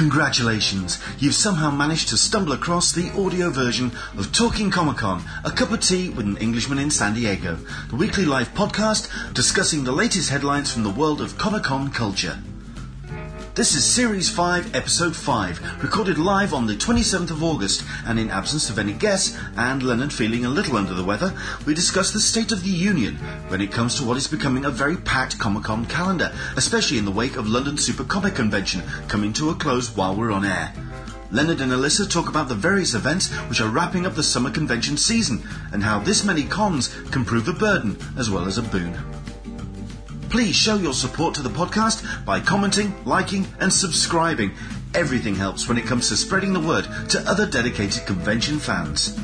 Congratulations! You've somehow managed to stumble across the audio version of Talking Comic Con, a cup of tea with an Englishman in San Diego, the weekly live podcast discussing the latest headlines from the world of Comic Con culture. This is Series 5, Episode 5, recorded live on the 27th of August, and in absence of any guests and Leonard feeling a little under the weather, we discuss the state of the union when it comes to what is becoming a very packed Comic Con calendar, especially in the wake of London Super Comic Convention coming to a close while we're on air. Leonard and Alyssa talk about the various events which are wrapping up the summer convention season and how this many cons can prove a burden as well as a boon. Please show your support to the podcast by commenting, liking, and subscribing. Everything helps when it comes to spreading the word to other dedicated convention fans.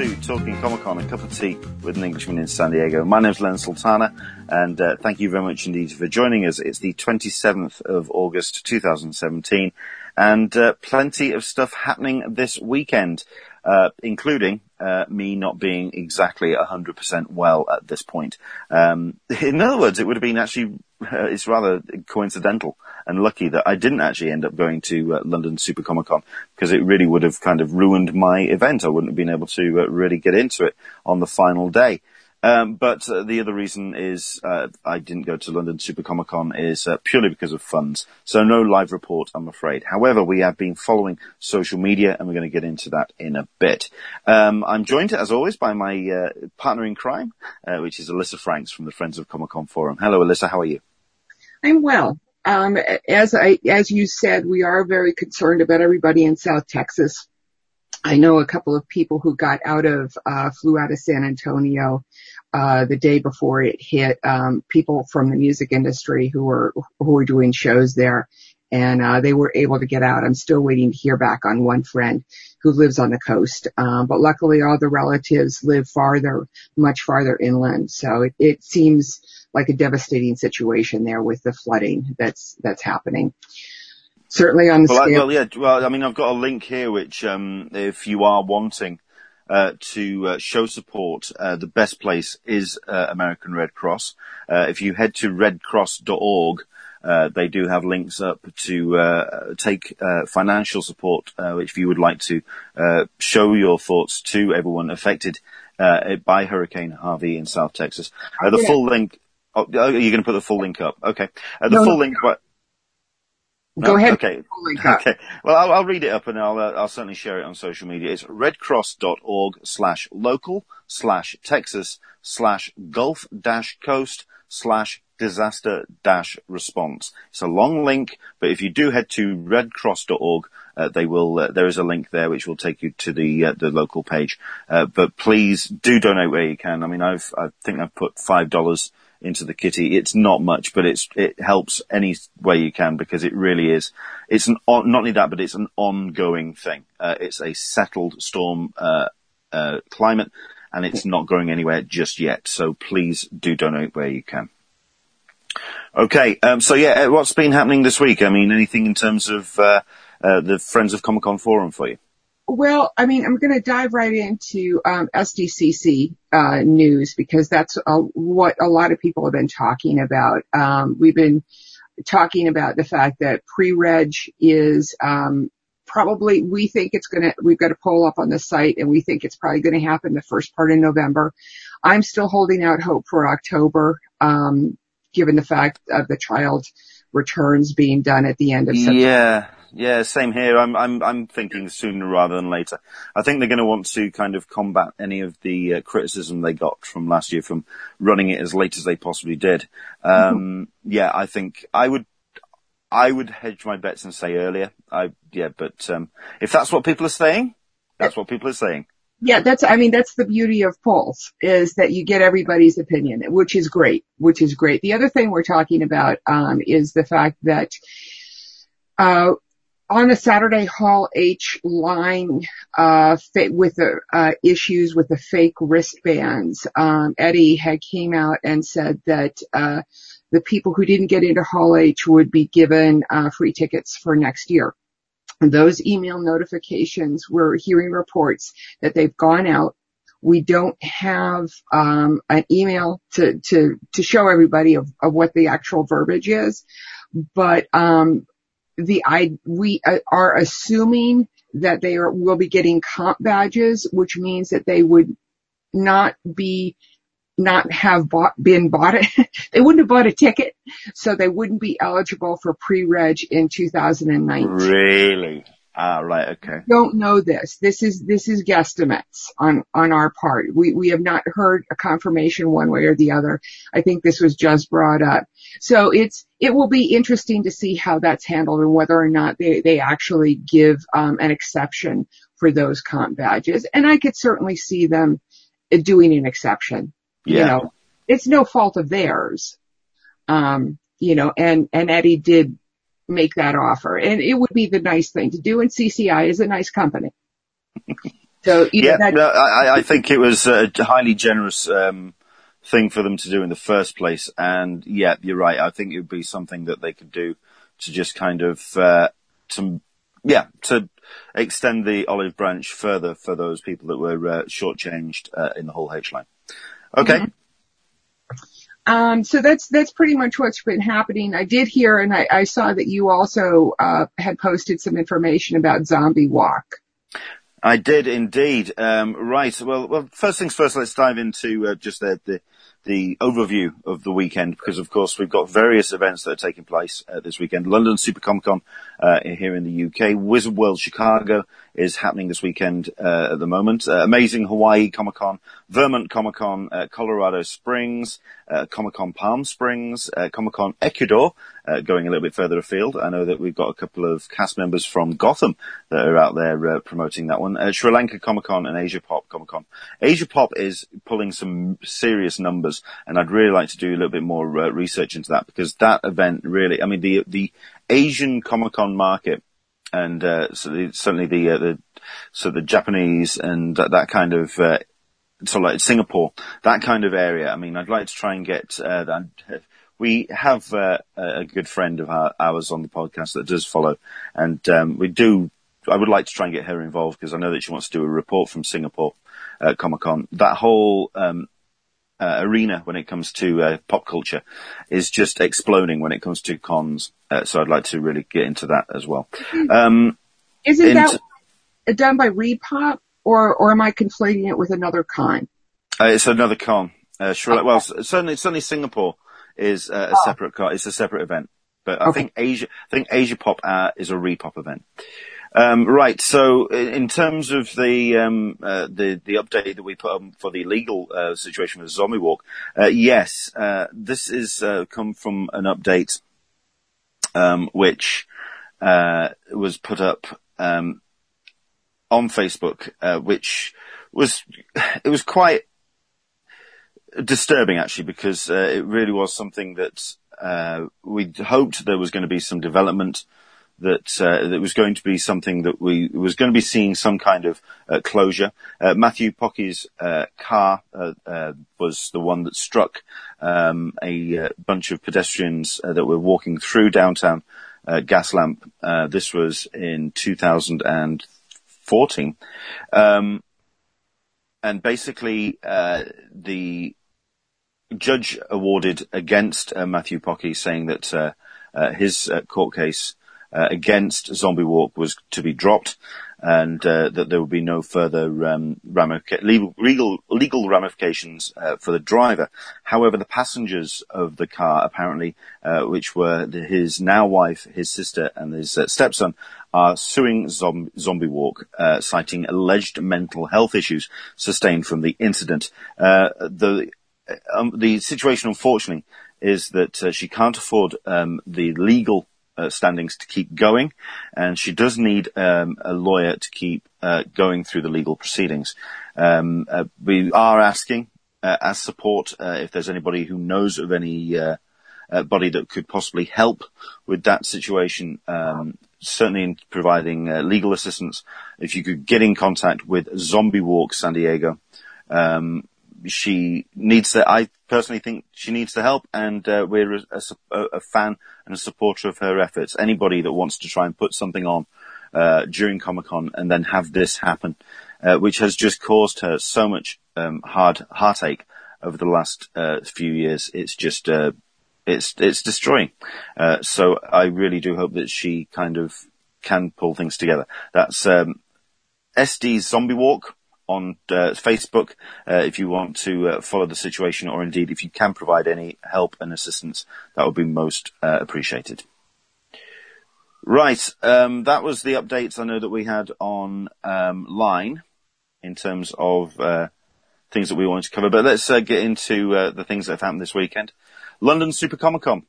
To Talking Comic Con, a cup of tea with an Englishman in San Diego. My name is Len Sultana, and uh, thank you very much indeed for joining us. It's the 27th of August 2017, and uh, plenty of stuff happening this weekend, uh, including uh, me not being exactly 100% well at this point. Um, in other words, it would have been actually, uh, it's rather coincidental and lucky that I didn't actually end up going to uh, London Super Comic Con because it really would have kind of ruined my event. I wouldn't have been able to uh, really get into it on the final day. Um, but uh, the other reason is uh, I didn't go to London Super Comic Con is uh, purely because of funds. So no live report, I'm afraid. However, we have been following social media, and we're going to get into that in a bit. Um, I'm joined, as always, by my uh, partner in crime, uh, which is Alyssa Franks from the Friends of Comic Con Forum. Hello, Alyssa. How are you? I'm well. Um, as I, as you said, we are very concerned about everybody in South Texas. I know a couple of people who got out of, uh, flew out of San Antonio, uh, the day before it hit, um, people from the music industry who were, who were doing shows there and, uh, they were able to get out. I'm still waiting to hear back on one friend who lives on the coast. Um, but luckily all the relatives live farther, much farther inland. So it, it seems like a devastating situation there with the flooding that's, that's happening certainly on the well, scale. I, well, yeah. Well, I mean, I've got a link here, which, um, if you are wanting uh, to uh, show support, uh, the best place is uh, American Red Cross. Uh, if you head to redcross.org, Uh, they do have links up to uh, take uh, financial support, which if you would like to show your thoughts to everyone affected by Hurricane Harvey in South Texas. the Yeah. full link. Oh, oh you're going to put the full link up. Okay. the No, full no, link. Go no? ahead. Okay. Okay. Well, I'll, I'll read it up and I'll, uh, I'll certainly share it on social media. It's redcross.org slash local slash Texas slash Gulf dash coast slash disaster dash response. It's a long link, but if you do head to redcross.org, uh, they will, uh, there is a link there which will take you to the, uh, the local page. Uh, but please do donate where you can. I mean, I've, I think I've put $5 into the kitty. It's not much, but it's it helps any way you can because it really is. It's an on, not only that, but it's an ongoing thing. Uh, it's a settled storm uh, uh, climate, and it's not going anywhere just yet. So please do donate where you can. Okay, um, so yeah, uh, what's been happening this week? I mean, anything in terms of uh, uh, the Friends of Comic Con forum for you? Well, I mean, I'm going to dive right into um, SDCC uh, news because that's uh, what a lot of people have been talking about. Um, we've been talking about the fact that pre-reg is um, probably we think it's going to. We've got a poll up on the site, and we think it's probably going to happen the first part of November. I'm still holding out hope for October, um, given the fact of the child returns being done at the end of September. Yeah, yeah, same here. I'm, I'm, I'm thinking sooner rather than later. I think they're going to want to kind of combat any of the uh, criticism they got from last year from running it as late as they possibly did. Um, yeah, I think I would, I would hedge my bets and say earlier. I, yeah, but, um, if that's what people are saying, that's what people are saying. Yeah, that's, I mean, that's the beauty of polls is that you get everybody's opinion, which is great, which is great. The other thing we're talking about, um, is the fact that, uh, on the Saturday Hall H line, uh, with the, uh, issues with the fake wristbands, um, Eddie had came out and said that, uh, the people who didn't get into Hall H would be given uh, free tickets for next year. Those email notifications, we're hearing reports that they've gone out. We don't have um, an email to, to, to show everybody of, of what the actual verbiage is, but um, the I we uh, are assuming that they are will be getting comp badges, which means that they would not be not have bought, been bought it. they wouldn't have bought a ticket, so they wouldn't be eligible for pre-reg in 2019. Really? Ah, right. Okay. Don't know this. This is this is guesstimates on on our part. We we have not heard a confirmation one way or the other. I think this was just brought up. So it's it will be interesting to see how that's handled and whether or not they they actually give um, an exception for those comp badges. And I could certainly see them doing an exception. Yeah. You know, it's no fault of theirs. Um, you know, and, and Eddie did make that offer and it would be the nice thing to do. And CCI is a nice company. So, you yeah, that, no, I, I think it was a highly generous, um, thing for them to do in the first place. And yeah, you're right. I think it would be something that they could do to just kind of, uh, to, yeah, to extend the olive branch further for those people that were uh, shortchanged uh, in the Hall H line. Okay. Mm-hmm. Um, so that's that's pretty much what's been happening. I did hear, and I, I saw that you also uh, had posted some information about Zombie Walk. I did indeed. Um, right. Well, well, first things first. Let's dive into uh, just the, the the overview of the weekend because, of course, we've got various events that are taking place uh, this weekend. London Super Comic Con uh, here in the UK. Wizard World Chicago is happening this weekend uh, at the moment. Uh, amazing Hawaii Comic Con, Vermont Comic Con, uh, Colorado Springs, uh, Comic Con Palm Springs, Comic Con Ecuador, going a little bit further afield. I know that we've got a couple of cast members from Gotham that are out there promoting that one. Sri Lanka Comic Con and Asia Pop Comic Con. Asia Pop is pulling some serious numbers. And I'd really like to do a little bit more uh, research into that because that event really, I mean, the, the Asian Comic Con market and, uh, so the, certainly the, uh, the, so the Japanese and that, that kind of, uh, so like Singapore, that kind of area. I mean, I'd like to try and get, uh, that, we have uh, a good friend of our, ours on the podcast that does follow, and um, we do. I would like to try and get her involved because I know that she wants to do a report from Singapore uh, Comic Con. That whole um, uh, arena when it comes to uh, pop culture is just exploding when it comes to cons. Uh, so I'd like to really get into that as well. Um, Isn't that done by ReedPop, or or am I conflating it with another con? Uh, it's another con. Uh, sure. Well, certainly, certainly Singapore is uh, a oh. separate con. It's a separate event. But I okay. think Asia, I think Asia Pop is a ReedPop event. Um, right. So in terms of the, um, uh, the, the update that we put up for the legal, uh, situation with Zombie Walk, uh, yes, uh, this is, uh, come from an update, um, which, uh, was put up, um, on Facebook, which was, it was quite disturbing actually because, it really was something that, we hoped there was going to be some development, that uh, that was going to be something that we was going to be seeing some kind of uh, closure. Uh, Matthew Pocci's uh, car uh, uh, was the one that struck um, a bunch of pedestrians that were walking through downtown Gaslamp. this was in 2014, um, and basically the judge awarded against Matthew Pocky, saying that his court case uh, against Zombie Walk was to be dropped, and uh, that there would be no further um, legal, legal, ramifications uh, for the driver. However, the passengers of the car, apparently, uh, which were the, his now wife, his sister, and his uh, stepson, are suing Zom- Zombie Walk, uh, citing alleged mental health issues sustained from the incident. the um, the situation, unfortunately, is that she can't afford um, the legal uh, standings to keep going, and she does need um, a lawyer to keep uh, going through the legal proceedings. Um, uh, we are asking uh, as support uh, if there's anybody who knows of any uh, body that could possibly help with that situation. Um, certainly in providing legal assistance. If you could get in contact with Zombie Walk San Diego, um, she needs to. I personally think she needs the help, and uh, we're a, a, a, fan and a supporter of her efforts. Anybody that wants to try and put something on uh, during Comic Con and then have this happen, uh, which has just caused her so much um, hard heartache over the last uh, few years. It's just uh, it's it's destroying. Uh, so I really do hope that she kind of can pull things together. That's um, SD's Zombie Walk on uh, Facebook uh, if you want to uh, follow the situation, or indeed if you can provide any help and assistance, that would be most uh, appreciated. Right, um, that was the updates I know that we had on um, line in terms of uh, things that we wanted to cover. But let's uh, get into the things that have happened this weekend. London Super Comic Con.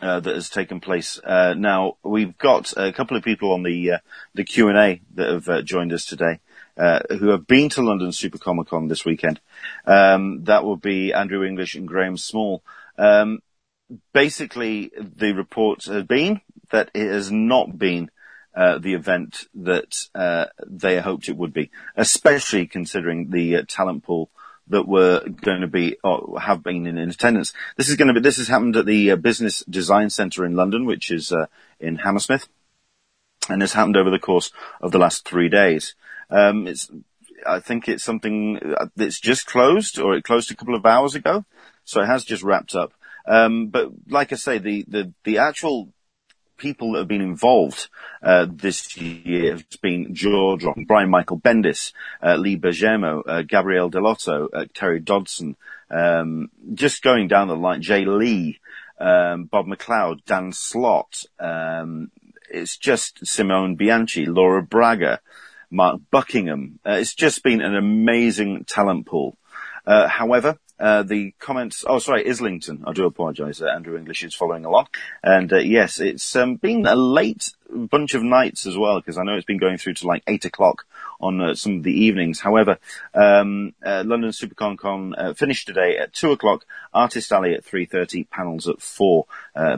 Uh, that has taken place. Uh, now we've got a couple of people on the uh, the Q and A that have joined us today. Uh, who have been to London Super Comic Con this weekend. Um, that will be Andrew English and Graham Small. Um, basically, the reports have been that it has not been uh, the event that uh, they hoped it would be, especially considering the uh, talent pool that were going to be or have been in, attendance. This is going to be this has happened at the uh, Business Design Centre in London, which is in Hammersmith, and has happened over the course of the last three days. Um, it's, I think it's something that's just closed, or it closed a couple of hours ago, so it has just wrapped up. Um, but like I say, the, the, the actual people that have been involved uh, this year has been George Brian Michael Bendis, uh, Lee Bermejo, uh, Gabriele Dell'Otto, uh, Terry Dodson, um, just going down the line, Jae Lee, um, Bob McLeod, Dan Slott, um, it's just Simone Bianchi, Laura Braga, Mark Buckingham. Uh, it's just been an amazing talent pool. Uh, however, uh, the comments, oh sorry, Islington, I do apologise, uh, Andrew English is following along. And uh, yes, it's um, been a late bunch of nights as well, because I know it's been going through to like 8 o'clock on uh, some of the evenings. However, um, London Supercon Con finished today at 2 o'clock, Artist Alley at 3.30, panels at 4.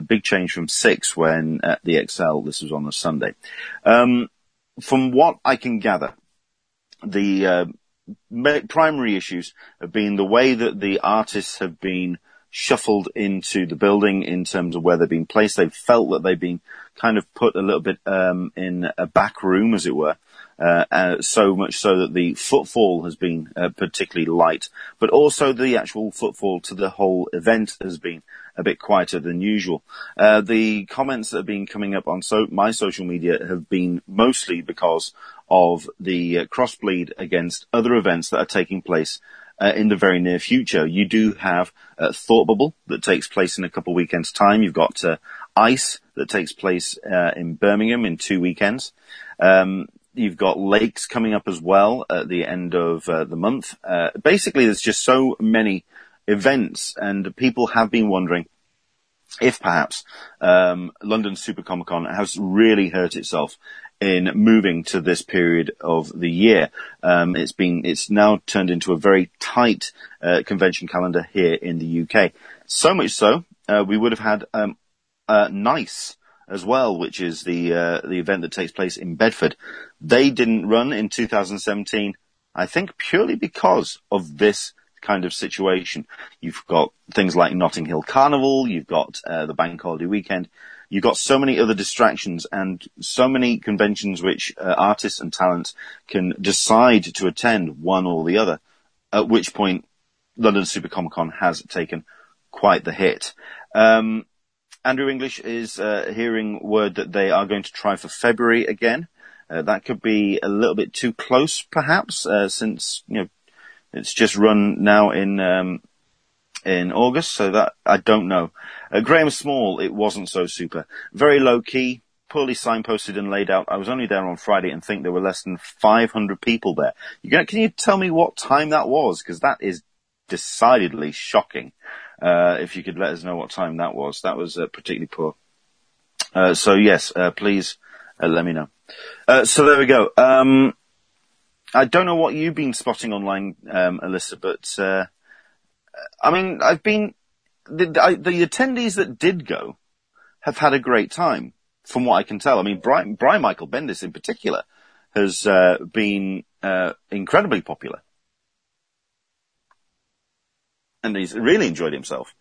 big change from 6 when at the ExCeL, this was on a Sunday. Um, from what I can gather, the uh, primary issues have been the way that the artists have been shuffled into the building in terms of where they've been placed. They've felt that they've been kind of put a little bit um, in a back room, as it were. Uh, uh, so much so that the footfall has been uh, particularly light, but also the actual footfall to the whole event has been a bit quieter than usual. Uh, the comments that have been coming up on so- my social media have been mostly because of the uh, crossbleed against other events that are taking place uh, in the very near future. You do have uh, Thought Bubble that takes place in a couple weekends' time. You've got uh, Ice that takes place in Birmingham in two weekends. Um, you've got lakes coming up as well at the end of uh, the month. Uh, basically, there's just so many events, and people have been wondering if perhaps um, London Super Comic Con has really hurt itself in moving to this period of the year. Um, it's been it's now turned into a very tight uh, convention calendar here in the UK. So much so, uh, we would have had um, uh, Nice as well, which is the uh, the event that takes place in Bedford. They didn't run in 2017, I think, purely because of this kind of situation. You've got things like Notting Hill Carnival, you've got uh, the Bank Holiday Weekend, you've got so many other distractions and so many conventions which uh, artists and talents can decide to attend one or the other. At which point, London Super Comic Con has taken quite the hit. Um, Andrew English is uh, hearing word that they are going to try for February again. Uh, that could be a little bit too close, perhaps, uh, since you know it's just run now in um, in August, so that I don't know. Uh, Graham Small, it wasn't so super. Very low key, poorly signposted and laid out. I was only there on Friday and think there were less than 500 people there. You can you tell me what time that was? Because that is decidedly shocking. Uh, if you could let us know what time that was, that was uh, particularly poor. Uh, so yes, uh, please uh, let me know. Uh, so there we go. Um, I don't know what you've been spotting online, um, Alyssa, but uh, I mean, I've been the, the, attendees that did go have had a great time, from what I can tell. I mean, Brian, Brian Michael Bendis in particular has been uh, incredibly popular. And he's really enjoyed himself.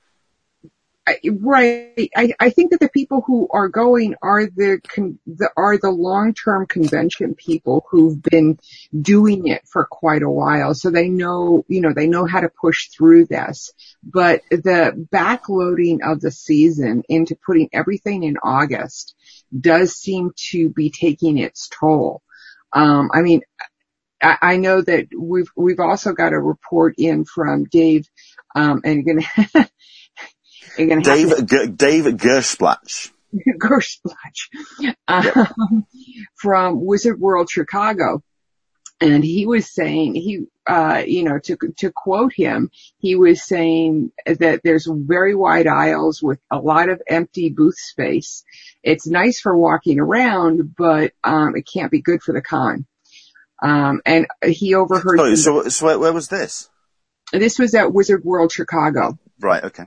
Right. I, I think that the people who are going are the, con, the are the long-term convention people who've been doing it for quite a while. So they know, you know, they know how to push through this. But the backloading of the season into putting everything in August does seem to be taking its toll. Um, I mean, I, I know that we've, we've also got a report in from Dave, um, and again, Dave, G- Dave Gersplatch. Gersplatch. Um, from Wizard World Chicago. And he was saying, he, uh, you know, to, to quote him, he was saying that there's very wide aisles with a lot of empty booth space. It's nice for walking around, but, um, it can't be good for the con. Um, and he overheard. Sorry, so, so where was this? This was at Wizard World Chicago. Right. Okay.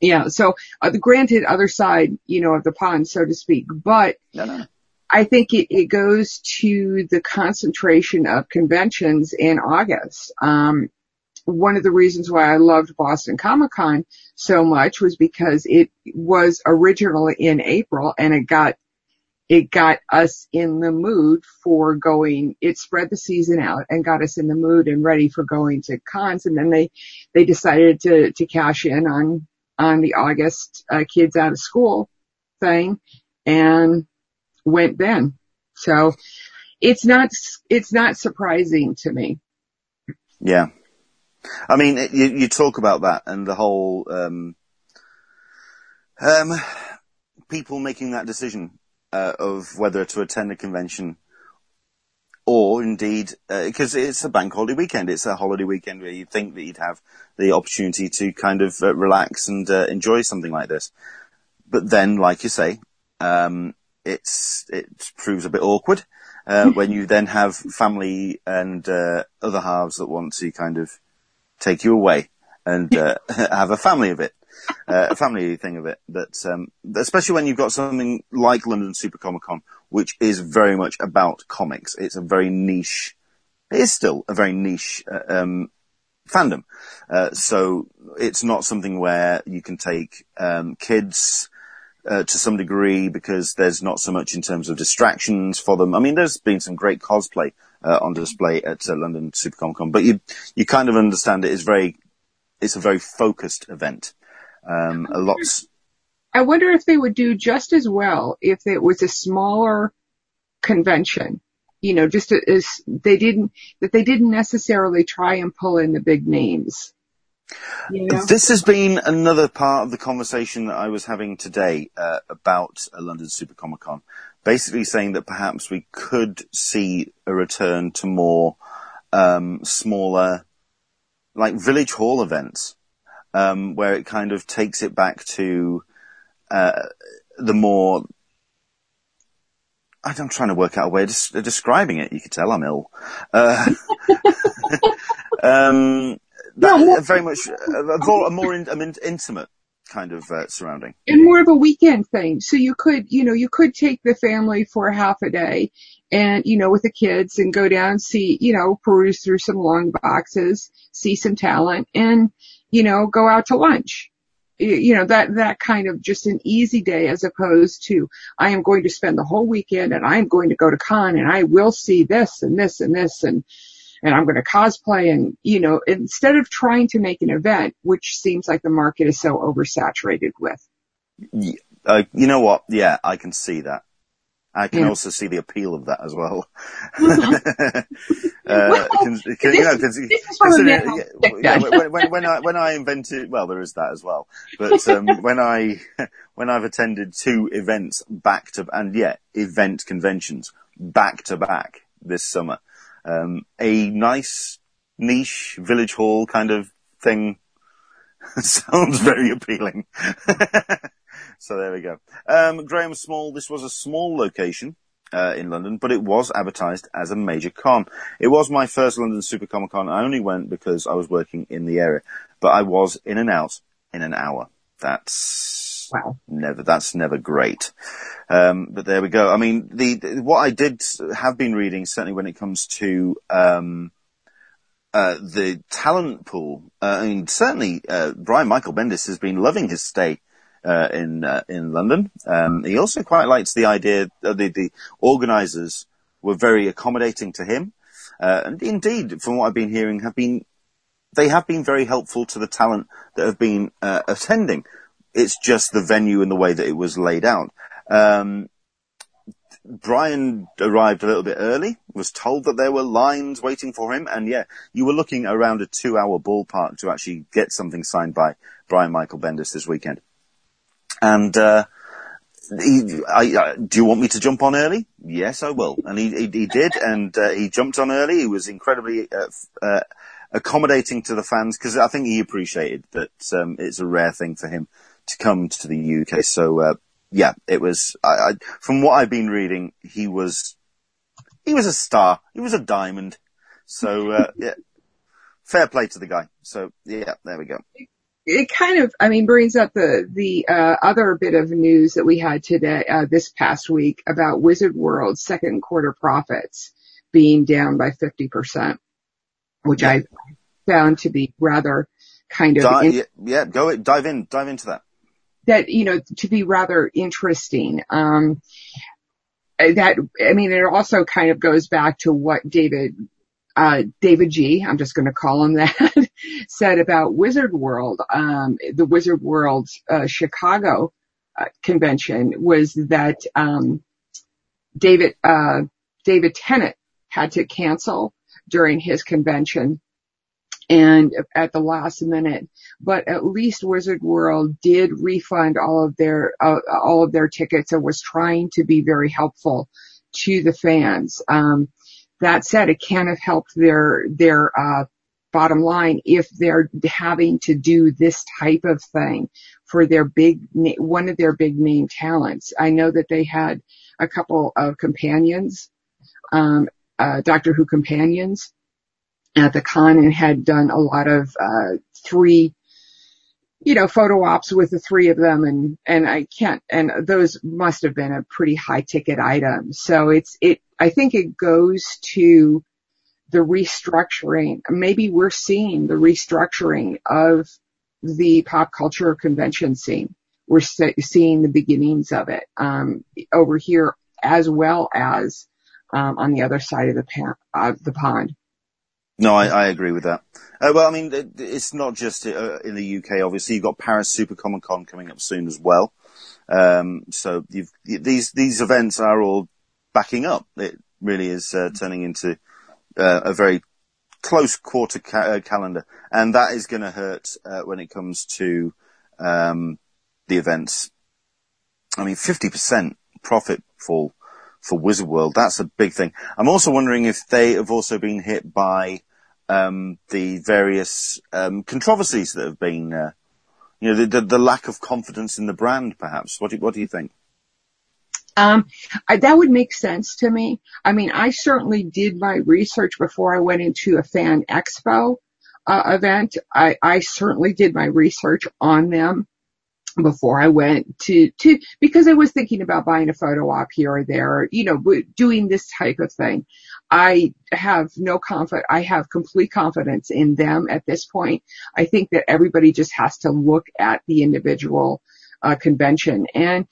Yeah. So, uh, the granted other side, you know, of the pond, so to speak, but no, no. I think it, it goes to the concentration of conventions in August. Um, one of the reasons why I loved Boston Comic Con so much was because it was originally in April and it got it got us in the mood for going, it spread the season out and got us in the mood and ready for going to cons. And then they, they decided to, to cash in on, on the August uh, kids out of school thing and went then. So it's not, it's not surprising to me. Yeah. I mean, you, you talk about that and the whole, um, um, people making that decision uh, of whether to attend a convention or indeed, because uh, it's a bank holiday weekend, it's a holiday weekend where you think that you'd have the opportunity to kind of uh, relax and uh, enjoy something like this. But then, like you say, um, it's it proves a bit awkward uh, when you then have family and uh, other halves that want to kind of take you away and have a family of it uh, a family thing of it. That um, especially when you've got something like London Super Comic Con, which is very much about comics. It's a very niche. It is still a very niche uh, um, fandom. Uh, so it's not something where you can take um, kids. Uh, to some degree, because there's not so much in terms of distractions for them. I mean, there's been some great cosplay uh, on display at uh, London Super Comic Con, but you you kind of understand it is very it's a very focused event. Um, a lot. I wonder if they would do just as well if it was a smaller convention. You know, just as they didn't, that they didn't necessarily try and pull in the big names. You know? This has been another part of the conversation that I was having today uh, about a London Super Comic Con. Basically saying that perhaps we could see a return to more um, smaller, like village hall events um, where it kind of takes it back to uh, the more. I'm trying to work out a way of des- describing it. You could tell I'm ill. Uh, um, that, more, very much a, a more in, I mean, intimate kind of uh, surrounding. And more of a weekend thing. So you could, you know, you could take the family for half a day and, you know, with the kids and go down see, you know, peruse through some long boxes, see some talent and, you know, go out to lunch. You know, that, that kind of just an easy day as opposed to I am going to spend the whole weekend and I'm going to go to con and I will see this and this and this and, and I'm going to cosplay and, you know, instead of trying to make an event, which seems like the market is so oversaturated with. Uh, you know what? Yeah, I can see that. I can yeah. also see the appeal of that as well. uh, can, can, you know, when, I when I invented, well, there is that as well. But um, when I when I've attended two events back to and yeah, event conventions back to back this summer, um, a nice niche village hall kind of thing sounds very appealing. So there we go. Um, Graham Small, this was a small location. Uh, in London, but it was advertised as a major con. It was my first London Super Comic Con. I only went because I was working in the area, but I was in and out in an hour. That's wow. never, that's never great. Um, but there we go. I mean, the, the, what I did have been reading, certainly when it comes to, um, uh, the talent pool, uh, I mean, certainly uh, Brian Michael Bendis has been loving his stay uh, in uh, in London. Um, he also quite likes the idea that the, the organisers were very accommodating to him, and indeed, from what I've been hearing, have been they have been very helpful to the talent that have been attending. It's just the venue and the way that it was laid out. Um, Brian arrived a little bit early, was told that there were lines waiting for him, and yeah, you were looking around a two hour ballpark to actually get something signed by Brian Michael Bendis this weekend. And, uh, he, I, I, do you want me to jump on early? Yes, I will. And he, he, he did, and uh, he jumped on early. He was incredibly uh, uh, accommodating to the fans because I think he appreciated that um, it's a rare thing for him to come to the UK. So uh, yeah, it was. I, from what I've been reading, he was he was a star. He was a diamond. So uh, yeah, fair play to the guy. So yeah, there we go. It kind of, I mean, brings up the the uh, other bit of news that we had today, uh, this past week about Wizard World's second quarter profits being down by fifty percent, which I found to be rather kind of. Di- in- yeah, yeah, go dive in, dive into that that, you know, to be rather interesting. Um, that, I mean, it also kind of goes back to what David, uh, David G, I'm just going to call him that, said about Wizard World. Um, the Wizard World, uh, Chicago, uh, convention was that, um, David, uh, David Tennant had to cancel during his convention and at the last minute. But at least Wizard World did refund all of their uh, all of their tickets and was trying to be very helpful to the fans. Um, that said, it can't have helped their their uh, bottom line if they're having to do this type of thing for their big one of their big name talents. I know that they had a couple of companions, um, uh, Doctor Who companions at the con and had done a lot of uh, three you know photo ops with the three of them and and I can't and those must have been a pretty high ticket item so it's it I think it goes to the restructuring maybe we're seeing the restructuring of the pop culture convention scene we're seeing the beginnings of it um, over here as well as um, on the other side of the, uh, the pond no, I, I agree with that. Uh, well, I mean, it, it's not just uh, in the UK. Obviously, you've got Paris Super Comic Con coming up soon as well. Um, so these these events are all backing up. It really is uh, turning into uh, a very close quarter ca- uh, calendar, and that is going to hurt uh, when it comes to um, the events. I mean, fifty percent profit fall for Wizard World. That's a big thing. I'm also wondering if they have also been hit by um, the various um, controversies that have been, uh, you know, the, the, the, lack of confidence in the brand, perhaps. What do, what do you think? Um, I, that would make sense to me. I mean, I certainly did my research before I went into a fan expo uh, event. I, I certainly did my research on them before I went to, to, because I was thinking about buying a photo op here or there, you know, doing this type of thing. I have no confidence, I have complete confidence in them at this point. I think that everybody just has to look at the individual, uh, convention and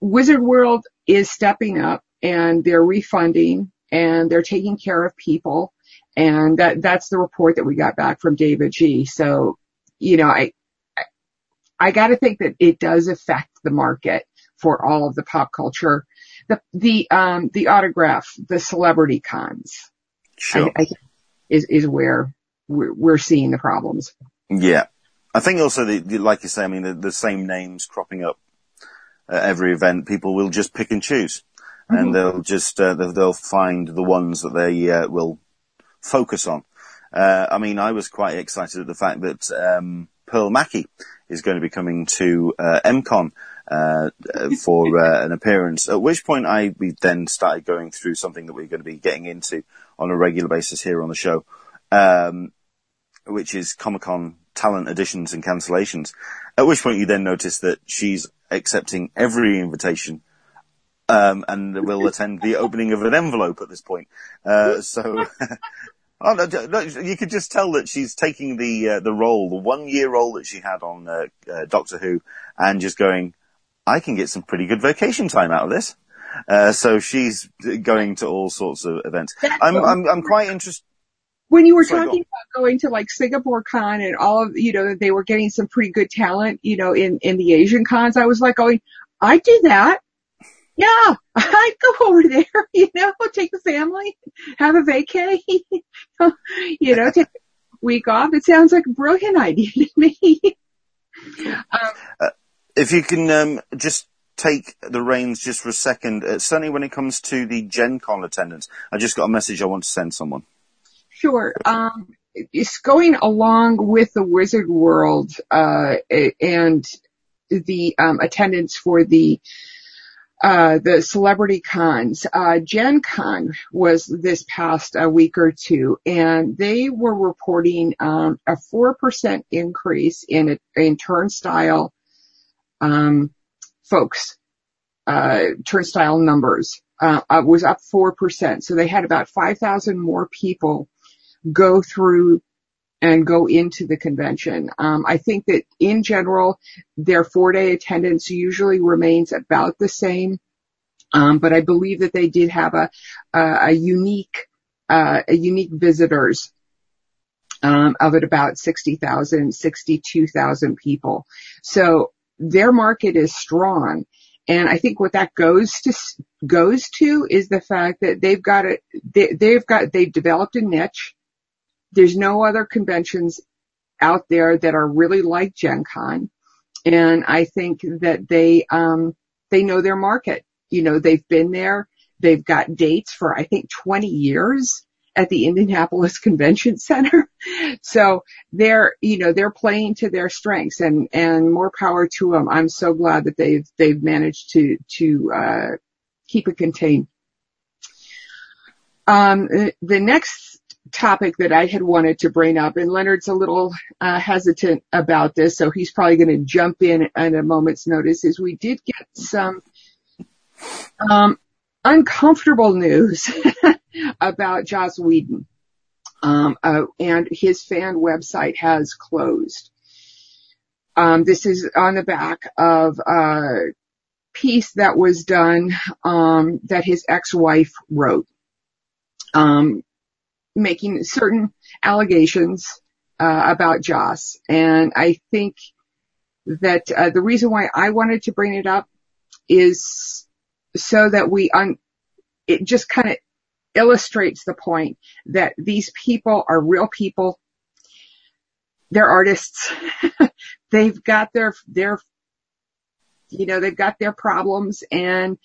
Wizard World is stepping up and they're refunding and they're taking care of people. And that, that's the report that we got back from David G. So, you know, I, I got to think that it does affect the market for all of the pop culture, the the um the autograph, the celebrity cons. Sure. I, I, is is where we're, we're seeing the problems. Yeah, I think also the, the like you say, I mean the, the same names cropping up at every event. People will just pick and choose, mm-hmm. and they'll just uh, they'll find the ones that they uh, will focus on. Uh, I mean, I was quite excited at the fact that um, Pearl Mackie is going to be coming to uh, MCon uh, for uh, an appearance. At which point, I we then started going through something that we're going to be getting into on a regular basis here on the show, um, which is Comic Con talent additions and cancellations. At which point, you then notice that she's accepting every invitation. Um, and will attend the opening of an envelope at this point. Uh, so Oh, no, no, you could just tell that she's taking the uh, the role, the one year role that she had on uh, uh, Doctor Who, and just going, I can get some pretty good vacation time out of this. Uh, so she's going to all sorts of events. I'm, I'm, I'm quite interested. When you were Sorry, talking go about going to like Singapore Con and all of, you know, they were getting some pretty good talent, you know, in, in the Asian cons, I was like going, I do that. Yeah, I'd go over there, you know, take the family, have a vacay, you know, take a week off. It sounds like a brilliant idea to me. um, uh, if you can um, just take the reins just for a second, uh, certainly when it comes to the Gen Con attendance, I just got a message I want to send someone. Sure. Um, it's going along with the Wizard World uh, and the um, attendance for the uh, the celebrity cons. Uh, Gen Con was this past a week or two, and they were reporting um, a four percent increase in in turnstile um, folks. Uh, turnstile numbers uh, uh was up four percent, so they had about five thousand more people go through and go into the convention. Um, I think that in general, their four day attendance usually remains about the same. Um, but I believe that they did have a, a, a unique, uh, a unique visitors, um, of it about 60,000, 62,000 people. So their market is strong. And I think what that goes to, goes to is the fact that they've got a, they, they've got, they've developed a niche there's no other conventions out there that are really like Gen Con. And I think that they, um, they know their market. You know, they've been there. They've got dates for, I think, 20 years at the Indianapolis Convention Center. so they're, you know, they're playing to their strengths and, and more power to them. I'm so glad that they've, they've managed to, to, uh, keep it contained. Um, the next topic that I had wanted to bring up, and Leonard's a little uh, hesitant about this, so he's probably going to jump in at a moment's notice. Is we did get some um, uncomfortable news about Joss Whedon, um, uh, and his fan website has closed. Um, this is on the back of a piece that was done um, that his ex-wife wrote. Um, making certain allegations uh, about Joss, and I think that uh, the reason why I wanted to bring it up is so that we un- it just kind of illustrates the point that these people are real people. They're artists. they've got their their you know they've got their problems and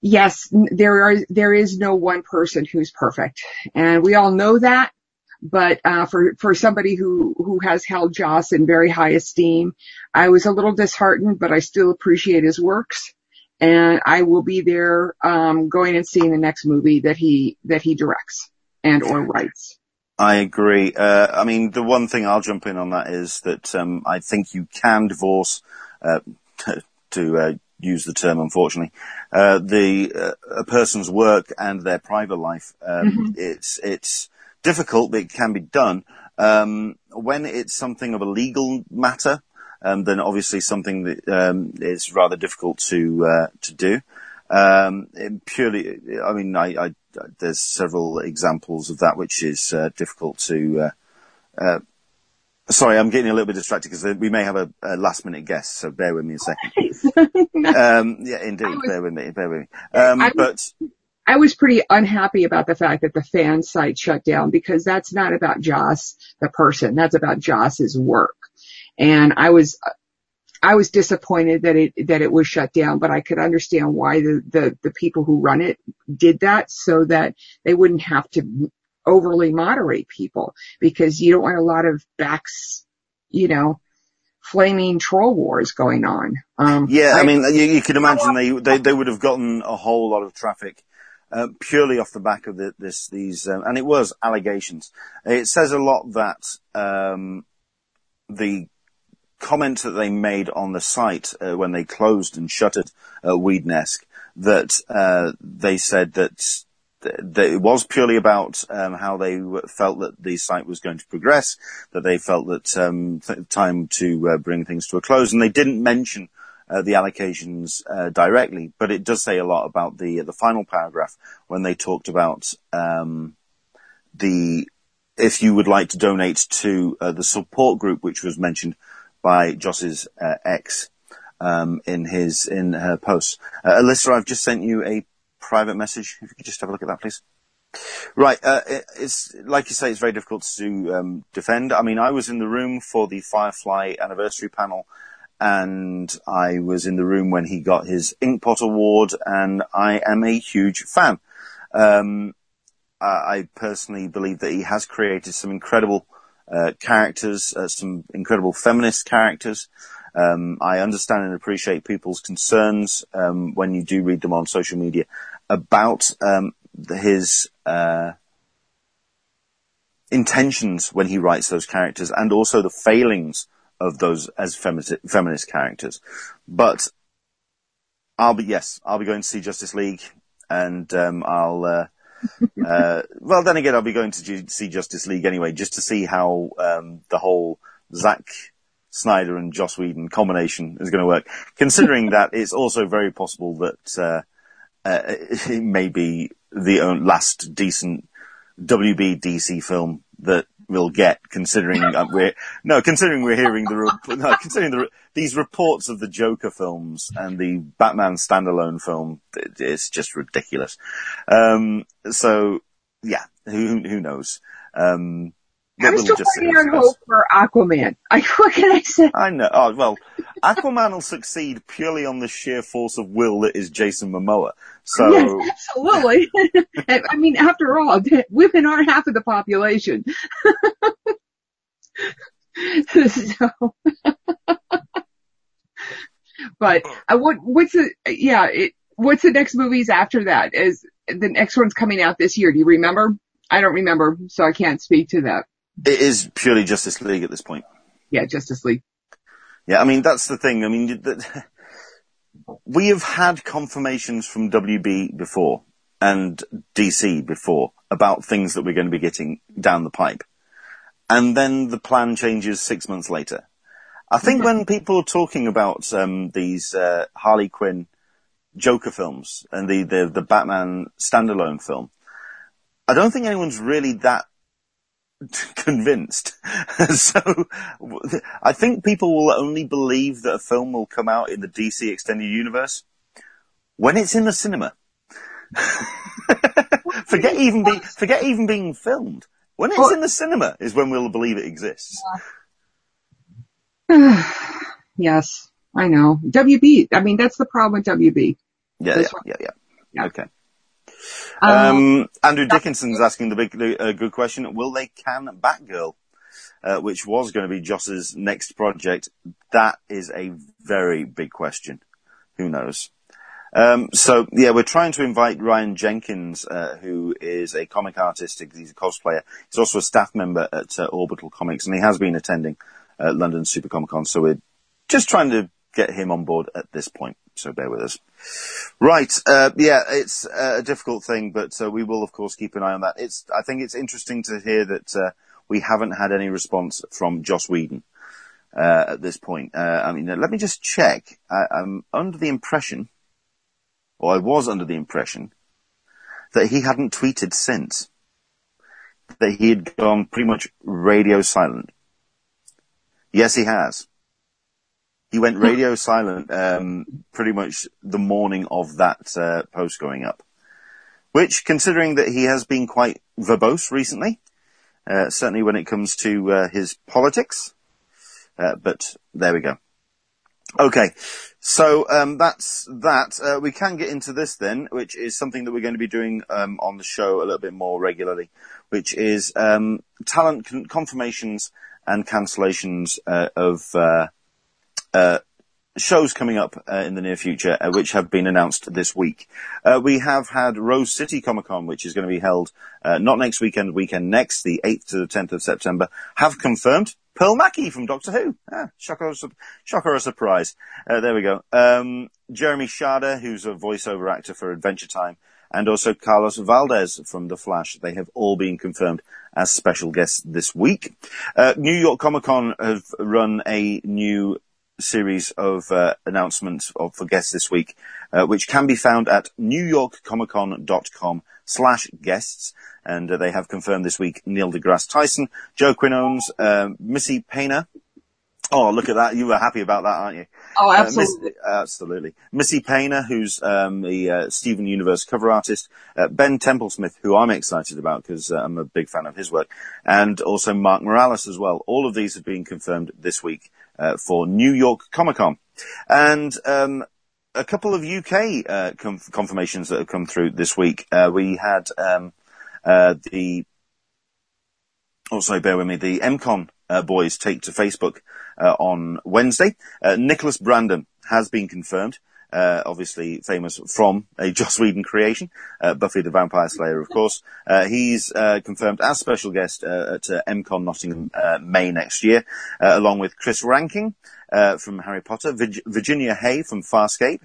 yes, there are, there is no one person who's perfect. And we all know that. But, uh, for, for somebody who, who has held Joss in very high esteem, I was a little disheartened, but I still appreciate his works. And I will be there, um, going and seeing the next movie that he, that he directs and or writes. I agree. Uh, I mean, the one thing I'll jump in on that is that um, I think you can divorce uh, to, to uh, use the term, unfortunately, uh, the uh, a person's work and their private life. Um, mm-hmm. It's it's difficult, but it can be done. Um, when it's something of a legal matter, um, then obviously something that um, is rather difficult to uh, to do. Um, purely, I mean, I, I, there's several examples of that which is uh, difficult to uh, uh, Sorry, I'm getting a little bit distracted because we may have a, a, last minute guest, so bear with me a second. um, yeah, indeed, was, bear with me, bear with me. Um, I but I was pretty unhappy about the fact that the fan site shut down because that's not about Joss, the person. That's about Joss's work. And I was, I was disappointed that it, that it was shut down, but I could understand why the, the, the people who run it did that so that they wouldn't have to overly moderate people because you don't want a lot of backs, you know, flaming troll wars going on. Um, yeah, I, I mean, you, you can imagine they, they, they would have gotten a whole lot of traffic. Uh, purely off the back of the, this, these, um, and it was allegations. It says a lot that um, the comment that they made on the site uh, when they closed and shuttered uh, Whedon-esque, that uh, they said that it was purely about um, how they felt that the site was going to progress, that they felt that um, th- time to uh, bring things to a close, and they didn't mention uh, the allocations uh, directly, but it does say a lot about the the final paragraph when they talked about um, the if you would like to donate to uh, the support group, which was mentioned by Joss's uh, ex um, in his in her post. Uh, Alyssa, I've just sent you a private message. If you could just have a look at that, please. Right, uh, it, it's like you say, it's very difficult to um, defend. I mean, I was in the room for the Firefly anniversary panel, and I was in the room when he got his Inkpot Award, and I am a huge fan. Um, I personally believe that he has created some incredible uh, characters, uh, some incredible feminist characters. Um, I understand and appreciate people's concerns um, when you do read them on social media about um, his uh, intentions when he writes those characters, and also the failings of those as feminist, feminist characters. But I'll be yes, I'll be going to see Justice League, and um, I'll. Uh, uh, well, then again, I'll be going to see Justice League anyway, just to see how um, the whole Zack Snyder and Joss Whedon combination is going to work. Considering that it's also very possible that uh, uh, it may be the last decent WB DC film that we'll get, considering uh, we're no, considering we're hearing the no, considering the these reports of the Joker films and the Batman standalone film. It's just ridiculous. Um, so yeah, who who knows? Um, I'm still holding on hope for Aquaman. I, what can I say? I know. Oh, well, Aquaman will succeed purely on the sheer force of will that is Jason Momoa. So yes, absolutely. I mean, after all, women are half of the population. so, but uh, what what's the yeah? It, what's the next movies after that? Is the next one's coming out this year? Do you remember? I don't remember, so I can't speak to that. It is purely Justice League at this point. Yeah, Justice League. Yeah, I mean that's the thing. I mean, we have had confirmations from WB before and DC before about things that we're going to be getting down the pipe, and then the plan changes six months later. I think when people are talking about um, these uh, Harley Quinn Joker films and the, the the Batman standalone film, I don't think anyone's really that convinced. so I think people will only believe that a film will come out in the DC extended universe when it's in the cinema. forget even be, forget even being filmed. When it's in the cinema is when we'll believe it exists. yes, I know. WB. I mean, that's the problem with WB. Yeah, yeah, yeah, yeah, yeah. Okay. Um, um, Andrew Dickinson's asking the big, uh, good question. Will they can Batgirl? Uh, which was going to be Joss's next project. That is a very big question. Who knows? Um, so yeah, we're trying to invite Ryan Jenkins, uh, who is a comic artist. He's a cosplayer. He's also a staff member at uh, Orbital Comics, and he has been attending uh, London Super Comic Con. So we're just trying to get him on board at this point. So bear with us. Right. Uh, yeah, it's a difficult thing, but uh, we will, of course, keep an eye on that. It's. I think it's interesting to hear that uh, we haven't had any response from Joss Whedon uh, at this point. Uh, I mean, let me just check. I, I'm under the impression, or I was under the impression, that he hadn't tweeted since. That he had gone pretty much radio silent. Yes, he has. He went radio silent um, pretty much the morning of that uh, post going up. Which, considering that he has been quite verbose recently, uh, certainly when it comes to uh, his politics, uh, but there we go. Okay, so um, that's that. Uh, we can get into this then, which is something that we're going to be doing um, on the show a little bit more regularly, which is um, talent con- confirmations and cancellations uh, of shows coming up uh, in the near future, uh, which have been announced this week. Uh, we have had Rose City Comic Con, which is going to be held uh, not next weekend, weekend next, the 8th to the 10th of September, have confirmed Pearl Mackie from Doctor Who. Ah, shocker, shocker or surprise. Uh, there we go. Um, Jeremy Shada, who's a voiceover actor for Adventure Time, and also Carlos Valdes from The Flash. They have all been confirmed as special guests this week. Uh, New York Comic Con have run a new series of uh, announcements of, for guests this week, uh, which can be found at newyorkcomiccon.com slash guests. And uh, they have confirmed this week Neil deGrasse Tyson, Joe Quinones, uh, Missy Payne. Oh, look at that. You were happy about that, aren't you? Oh, absolutely. Miss, absolutely. Missy Payne, who's um, the uh, Steven Universe cover artist, uh, Ben Templesmith, who I'm excited about because uh, I'm a big fan of his work, and also Mark Morales as well. All of these have been confirmed this week uh, for New York Comic Con. And um, a couple of UK uh, conf- confirmations that have come through this week. Uh, we had um, uh, the also bear with me the MCon uh, boys take to Facebook uh, on Wednesday. Nicholas Brandon has been confirmed. Uh, obviously famous from a Joss Whedon creation, uh, Buffy the Vampire Slayer, of course. Uh, he's confirmed as special guest at MCon Nottingham May next year, along with Chris Rankin from Harry Potter, Virginia Hay from Farscape,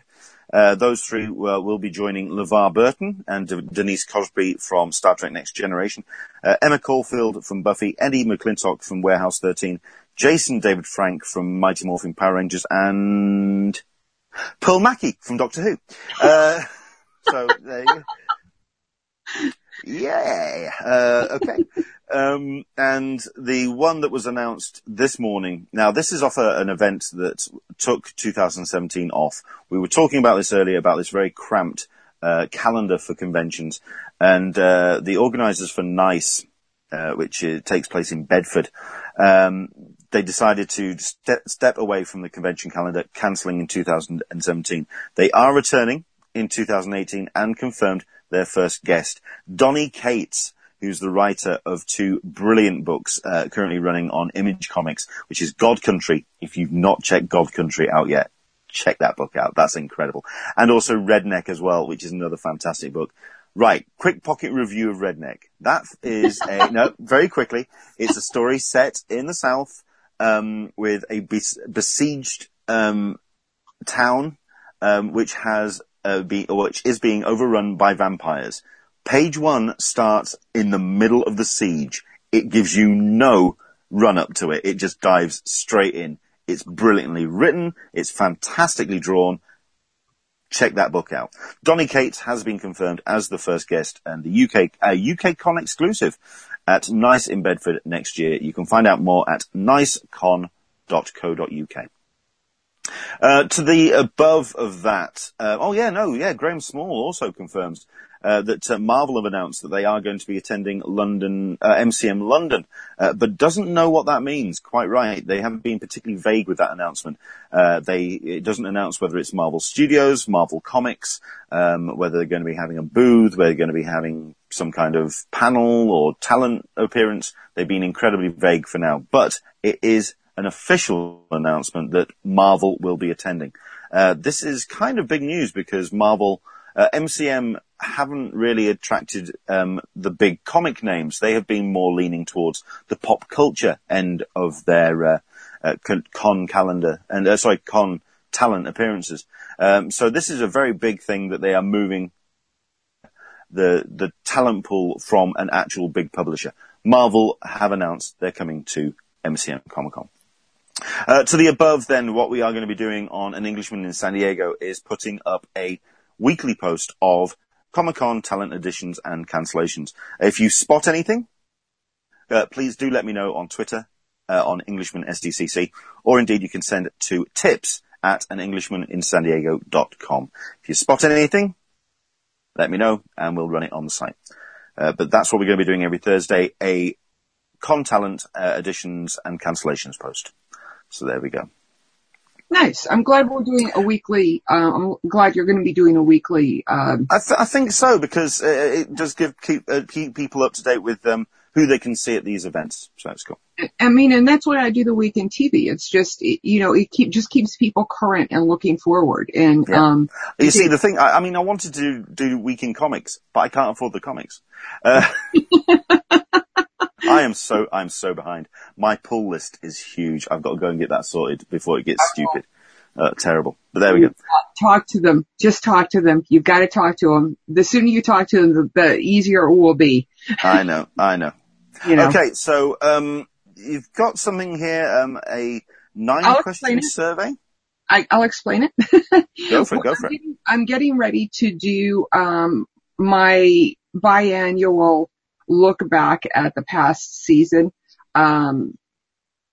uh, those three uh, will be joining LeVar Burton and De- Denise Crosby from Star Trek Next Generation, uh, Emma Caulfield from Buffy, Eddie McClintock from Warehouse 13, Jason David Frank from Mighty Morphin Power Rangers, and Pearl Mackie from Doctor Who. Uh, so there you go. Yeah. Uh, okay. Um, and the one that was announced this morning. Now, this is off a, an event that took 2017 off. We were talking about this earlier about this very cramped uh, calendar for conventions, and uh, the organisers for Nice, uh, which uh, takes place in Bedford, um, they decided to step, step away from the convention calendar, cancelling in 2017. They are returning in 2018 and confirmed their first guest, Donny Cates, who's the writer of two brilliant books uh, currently running on Image Comics, which is God Country. If you've not checked God Country out yet, check that book out. That's incredible. And also Redneck as well, which is another fantastic book. Right, quick pocket review of Redneck. That is a no, very quickly. It's a story set in the South um, with a besieged um, town um, which has uh, be, which is being overrun by vampires. Page one starts in the middle of the siege. It gives you no run up to it. It just dives straight in. It's brilliantly written. It's fantastically drawn. Check that book out. Donny Cates has been confirmed as the first guest and the UK, uh, UK Con exclusive at Nice in Bedford next year. You can find out more at nicecon.co.uk. Uh, to the above of that, uh, oh yeah, no, yeah, Graham Small also confirms uh, that uh, Marvel have announced that they are going to be attending London, MCM uh, London, uh, but doesn't know what that means. Quite right, they haven't been particularly vague with that announcement. they it doesn't announce whether it's Marvel Studios, Marvel Comics, um, whether they're going to be having a booth, whether they're going to be having some kind of panel or talent appearance. They've been incredibly vague for now, but it is an official announcement that Marvel will be attending. Uh, this is kind of big news because Marvel, uh, MCM haven't really attracted um, the big comic names. They have been more leaning towards the pop culture end of their uh, uh con calendar and uh, sorry con talent appearances. Um, so this is a very big thing that they are moving the the talent pool from an actual big publisher. Marvel have announced they're coming to MCM Comic Con. Uh, to the above, then, what we are going to be doing on An Englishman in San Diego is putting up a weekly post of Comic Con talent additions and cancellations. If you spot anything, uh, please do let me know on Twitter, uh, on Englishman SDCC, or indeed you can send it to tips at an Englishman in San Diego.com. If you spot anything, let me know and we'll run it on the site. Uh, but that's what we're going to be doing every Thursday, a con talent uh, additions and cancellations post. So there we go. Nice. I'm glad we're doing a weekly. Uh, I'm glad you're going to be doing a weekly. Um, I, th- I, think so because uh, it does give keep, uh, keep people up to date with um, who they can see at these events. So that's cool. I mean, and that's why I do the weekend TV. It's just you know it keep just keeps people current and looking forward. And yeah. um, you see, the thing. I, I, mean, I wanted to do week in comics, but I can't afford the comics. Uh, am so I'm so behind. My pull list is huge. I've got to go and get that sorted before it gets stupid. Uh, terrible. But there we go. Talk to them. Just talk to them. You've got to talk to them. The sooner you talk to them, the, the easier it will be. I know. I know. You know? Okay, so um, you've got something here, um, a nine I'll question survey. I, I'll explain it. Go for it. Go I'm for it. getting, I'm getting ready to do um, my biannual look back at the past season um,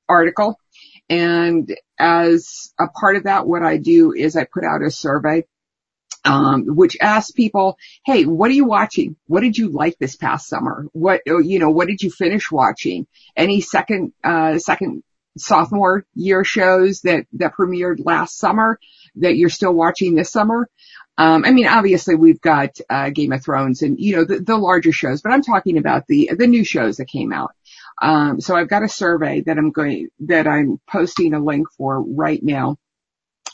article, and as a part of that, what I do is I put out a survey. Um, which asks people, hey, what are you watching? What did you like this past summer? What, you know, what did you finish watching? Any second, uh, second sophomore year shows that, that premiered last summer that you're still watching this summer. Um, I mean, obviously we've got, uh, Game of Thrones and, you know, the, the larger shows, but I'm talking about the, the new shows that came out. Um, so I've got a survey that I'm going, that I'm posting a link for right now,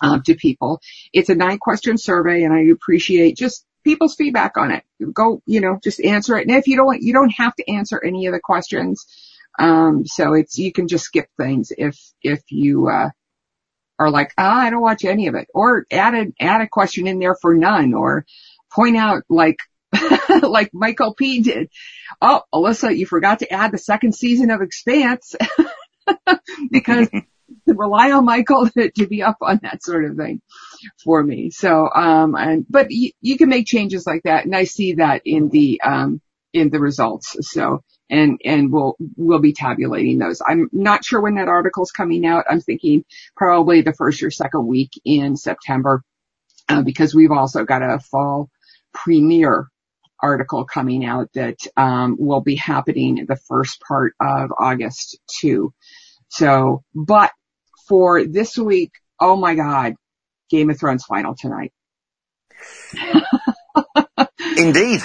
um, to people. It's a nine question survey and I appreciate just people's feedback on it. Go, you know, just answer it. And if you don't, you don't have to answer any of the questions. Um, so it's, you can just skip things if, if you, uh, are like, ah, I don't watch any of it or add a, add a question in there for none or point out like, like Michael P did. Oh, Alyssa, you forgot to add the second season of Expanse because rely on Michael to, to be up on that sort of thing for me. So, um, and, but you, you can make changes like that. And I see that in the, um, in the results. So, and, and we'll, we'll be tabulating those. I'm not sure when that article's coming out. I'm thinking probably the first or second week in September, uh, because we've also got a fall premiere article coming out that, um, will be happening the first part of August too. So, but for this week, oh my God, Game of Thrones final tonight. Indeed.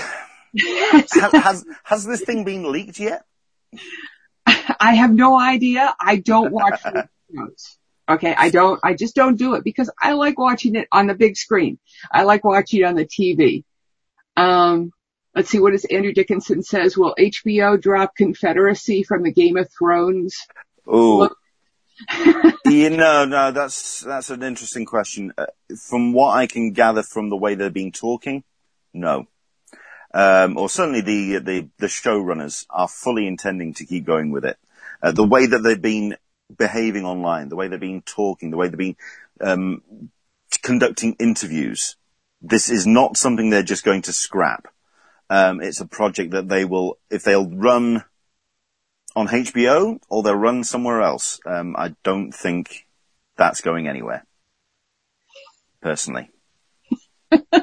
Has, has has this thing been leaked yet? I have no idea. I don't watch shows. Okay, I don't. I just don't do it because I like watching it on the big screen. I like watching it on the TV. Um, let's see what does Andrew Dickinson says. Will HBO drop Confederacy from the Game of Thrones? Oh, you know, no, that's that's an interesting question. Uh, from what I can gather from the way they've been talking, no. Um, or certainly the the the showrunners are fully intending to keep going with it. Uh, the way that they've been behaving online, the way they've been talking, the way they've been um, conducting interviews, this is not something they're just going to scrap. Um, it's a project that they will, if they'll run on HBO or they'll run somewhere else. Um, I don't think that's going anywhere. Personally.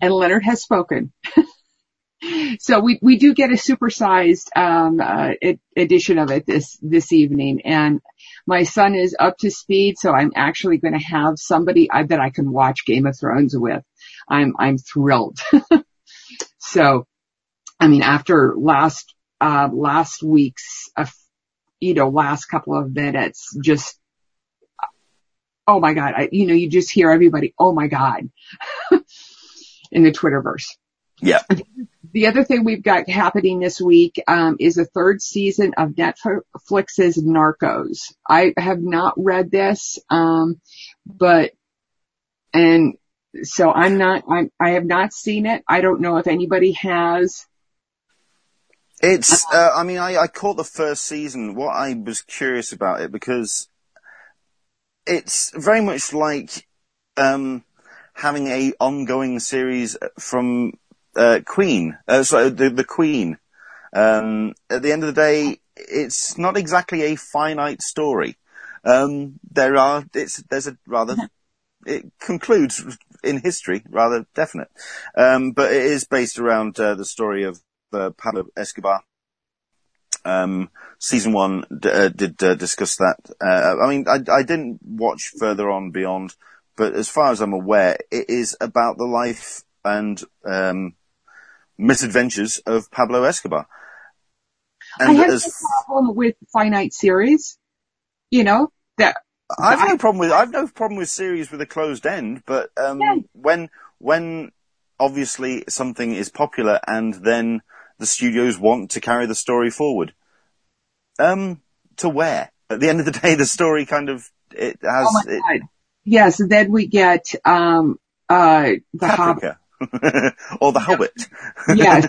and Leonard has spoken. so we we do get a supersized um, uh, ed- edition of it this this evening, and my son is up to speed, so I'm actually going to have somebody I, that I can watch Game of Thrones with. I'm I'm thrilled. so, I mean, after last uh, last week's, uh, you know, last couple of minutes, just oh my god, I, you know, you just hear everybody, oh my god, in the Twitterverse. Yeah. The other thing we've got happening this week um, is a third season of Netflix's Narcos. I have not read this, um, but and so I'm not. I'm, I have not seen it. I don't know if anybody has. It's, uh, I mean, I, I caught the first season. What I was curious about it because it's very much like, um, having a ongoing series from, uh, Queen, uh, sorry, the, the Queen. Um, at the end of the day, it's not exactly a finite story. Um, there are, it's, there's a rather, it concludes in history, rather definite. Um, but it is based around, uh, the story of, uh, Pablo Escobar. Um, season one d- uh, did uh, discuss that. Uh, I mean, I, I didn't watch further on beyond, but as far as I'm aware, it is about the life and um, misadventures of Pablo Escobar. I have as no problem with finite series. You know that I've no problem with I've no problem with series with a closed end, but um, Yeah. when when obviously something is popular and then the studios want to carry the story forward, um, to where? At the end of the day, the story kind of it has oh it, Yes, then we get um uh the Hobbit. or the Hobbit. yes.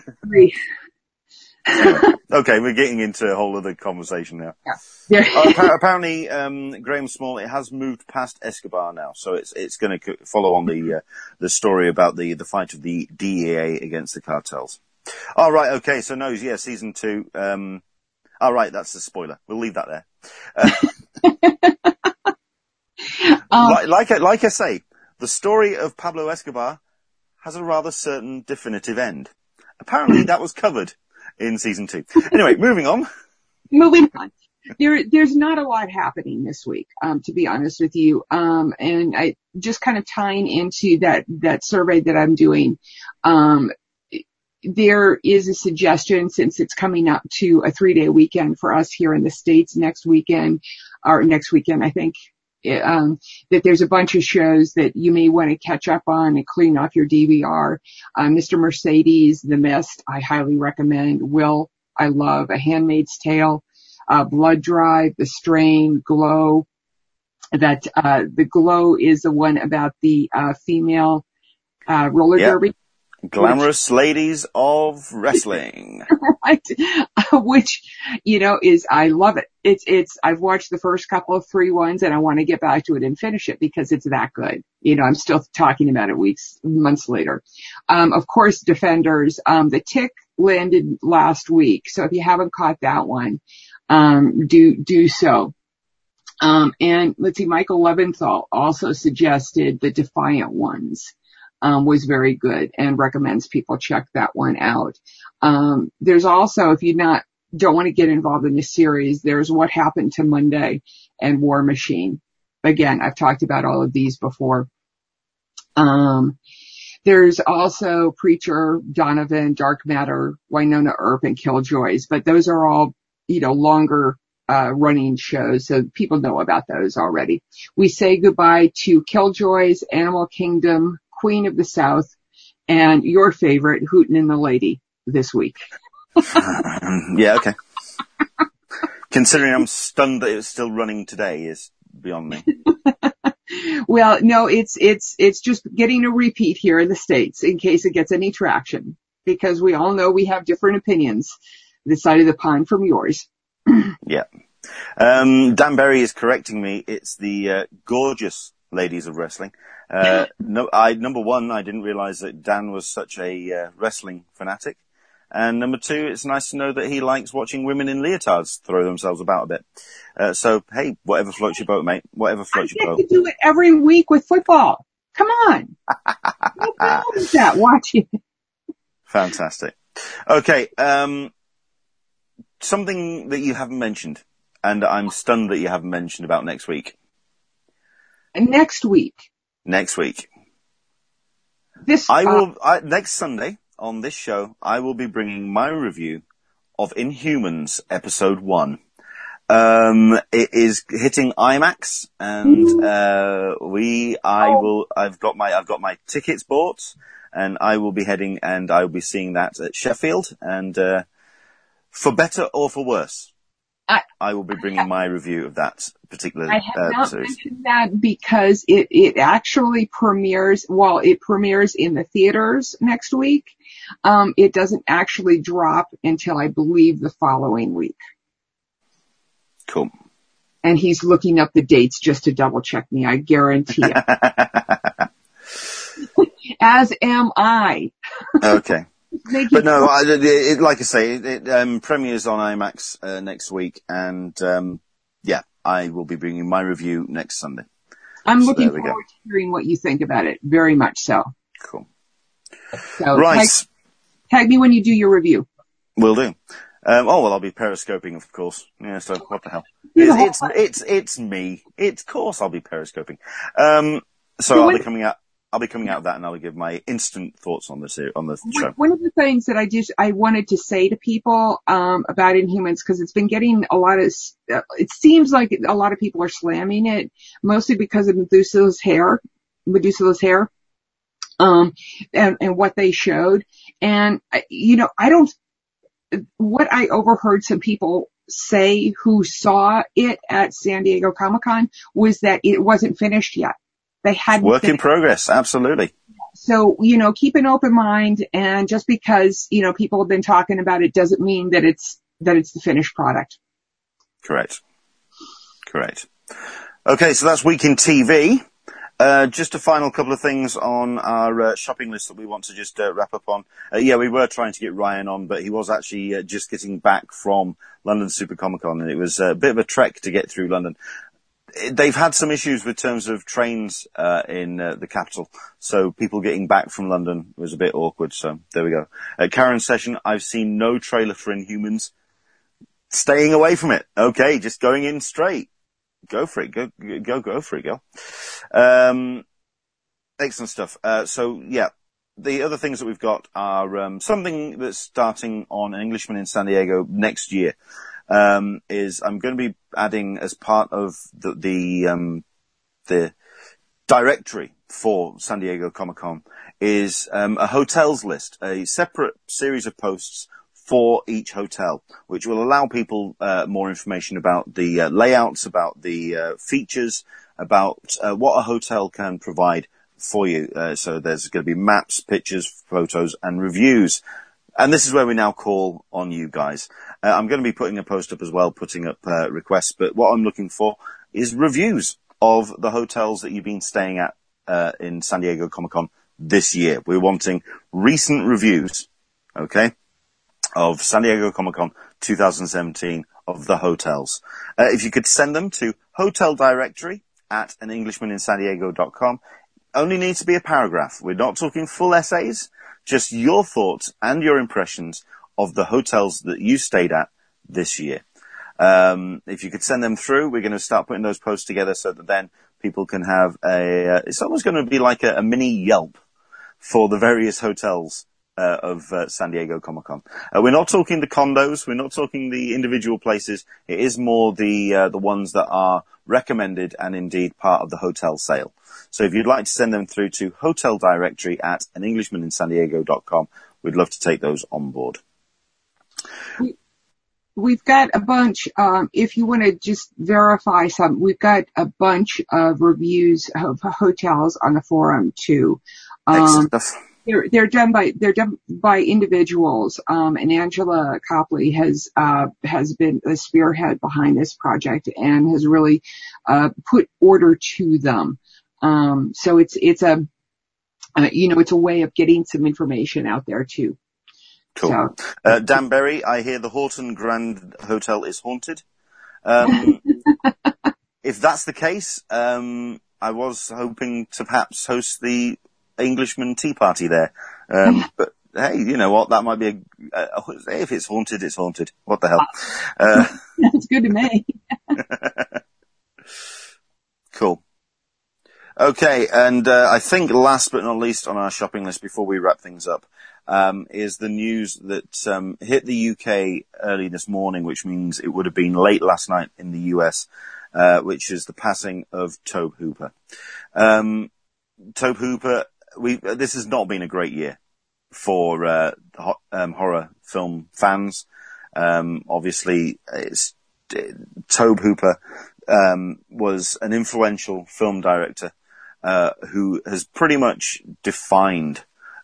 okay, we're getting into a whole other conversation now. Yeah. Uh, apparently, um, Graham Small it has moved past Escobar now, so it's it's going to follow on the uh, the story about the the fight of the DEA against the cartels. All right, okay, so no, yeah, season two. Um, all right, that's a spoiler. We'll leave that there. Uh, Um, like, like I, like I say, the story of Pablo Escobar has a rather certain definitive end. Apparently, that was covered in season two. Anyway, moving on. moving on. There, there's not a lot happening this week, um, to be honest with you. Um, and I just kind of tying into that, that survey that I'm doing. Um, there is a suggestion since it's coming up to a three day weekend for us here in the States next weekend, or next weekend, I think, um, that there's a bunch of shows that you may want to catch up on and clean off your DVR. Uh, Mr. Mercedes, The Mist, I highly recommend. Will, I love. A Handmaid's Tale, uh, Blood Drive, The Strain, Glow. That uh, the Glow is the one about the uh, female uh, roller Yeah. derby Glamorous ladies of wrestling. Which, you know, is, I love it. It's, it's, I've watched the first couple of three ones and I want to get back to it and finish it because it's that good. You know, I'm still talking about it weeks, months later. Um, of course, Defenders, um, the tick landed last week. So if you haven't caught that one, um, do, do so. Um, and let's see, Michael Leventhal also suggested the Defiant ones um, was very good and recommends people check that one out. Um, there's also, if you not don't want to get involved in the series, there's What Happened to Monday and War Machine. Again, I've talked about all of these before. Um, there's also Preacher, Donovan, Dark Matter, Wynonna Earp, and Killjoys, but those are all, you know, longer uh, running shows, so people know about those already. We say goodbye to Killjoys, Animal Kingdom, Queen of the South, and your favorite, Hooten and the Lady, this week. yeah, okay. Considering I'm stunned that it's still running today is beyond me. Well, no, it's, it's, it's just getting a repeat here in the States in case it gets any traction because we all know we have different opinions this side of the pond from yours. Yeah. Um, Dan Berry is correcting me. It's the uh, gorgeous ladies of wrestling. Uh, no, I number one, I didn't realize that Dan was such a uh, wrestling fanatic, and number two, it's nice to know that he likes watching women in leotards throw themselves about a bit. Uh, so hey, whatever floats your boat, mate. Whatever floats your boat. to do it every week with football. Come on. no problem with that. Watching. Fantastic. Okay, um, something that you haven't mentioned, and I'm stunned that you haven't mentioned about next week. And next week, Next week. this, I uh, will, I, next Sunday on this show, I will be bringing my review of Inhumans episode one. Um, it is hitting IMAX and, uh, we, I Oh. will, I've got my, I've got my tickets bought and I will be heading and I will be seeing that at Sheffield and, uh, for better or for worse, I- will be bringing my review of that particular, I have uh, not series. mentioned that because it, it actually premieres, well, it premieres in the theaters next week. Um, it doesn't actually drop until I believe the following week. Cool. And he's looking up the dates just to double check me. I guarantee it. As am I. okay. But no, I, it, it, like I say, it, it um, premieres on IMAX uh, next week, and um, yeah, I will be bringing my review next Sunday. I'm so looking we go. forward to hearing what you think about it. Very much so. Cool. So right, tag, tag me when you do your review. will do. Um, oh well, I'll be periscoping, of course. Yeah, so what the hell? It's it's, it's it's me. It's of course I'll be periscoping. Um, so So I'll when- be coming out. I'll be coming out of that, and I'll give my instant thoughts on the on the show. One of the things that I just I wanted to say to people um, about Inhumans because it's been getting a lot of uh, it seems like a lot of people are slamming it mostly because of Medusa's hair, Medusa's hair, um, and and what they showed, and you know I don't what I overheard some people say who saw it at San Diego Comic Con was that it wasn't finished yet They hadn't. Work in progress, absolutely. So, you know, keep an open mind and just because, you know, people have been talking about it doesn't mean that it's, that it's the finished product. Correct. Correct. Okay, so that's week in TV. Uh, just a final couple of things on our uh, shopping list that we want to just uh, wrap up on. Uh, yeah, we were trying to get Ryan on, but he was actually uh, just getting back from London Super Comic Con, and it was a bit of a trek to get through London. They've had some issues with terms of trains uh, in the capital, so people getting back from London was a bit awkward. So there we go. Karen's session, I've seen no trailer for Inhumans. Staying away from it. Okay, just going in straight go for it. Go, go, go for it, girl. Um, excellent stuff. Uh, so yeah, the other things that we've got are um, something that's starting on an Englishman in San Diego next year. Um, is I'm going to be adding as part of the the, um, the directory for San Diego Comic Con is um, a hotels list, a separate series of posts for each hotel, which will allow people uh, more information about the uh, layouts, about the uh, features, about uh, what a hotel can provide for you. Uh, so there's going to be maps, pictures, photos, and reviews. And this is where we now call on you guys. Uh, I'm going to be putting a post up as well, putting up requests, but what I'm looking for is reviews of the hotels that you've been staying at in San Diego Comic Con this year. We're wanting recent reviews. Okay of San Diego Comic Con 2017 of the hotels. Uh, if you could send them to hotel directory at an Englishman in San Diego.com, only needs to be a paragraph. We're not talking full essays, just your thoughts and your impressions of the hotels that you stayed at this year. Um, if you could send them through, we're going to start putting those posts together so that then people can have a, uh, it's almost going to be like a, a mini Yelp for the various hotels uh, of uh, San Diego Comic Con. Uh, we're not talking the condos. We're not talking the individual places. It is more the uh, the ones that are recommended and indeed part of the hotel sale. So if you'd like to send them through to hotel directory at an Englishman in San Diego.com, we'd love to take those on board. We've got a bunch. Um, if you want to just verify some, we've got a bunch of reviews of hotels on the forum too. Um, they're they're done by they're done by individuals. Um, and Angela Copley has uh, has been a spearhead behind this project and has really uh, put order to them. Um, so it's it's a uh, you know it's a way of getting some information out there too. Cool. So, uh, Dan Berry, I hear the Horton Grand Hotel is haunted. Um, if that's the case, um, I was hoping to perhaps host the Englishman tea party there. Um, but hey, you know what? That might be a, if it's haunted, it's haunted. What the hell? Uh, That's good to me. cool. Okay, and uh, I think last but not least on our shopping list before we wrap things up um, is the news that um, hit the UK early this morning, which means it would have been late last night in the US, uh, which is the passing of Tobe Hooper. Um, Tobe Hooper we this has not been a great year for uh, um, horror film fans. Um, obviously, it's Tobe Hooper um, was an influential film director uh, who has pretty much defined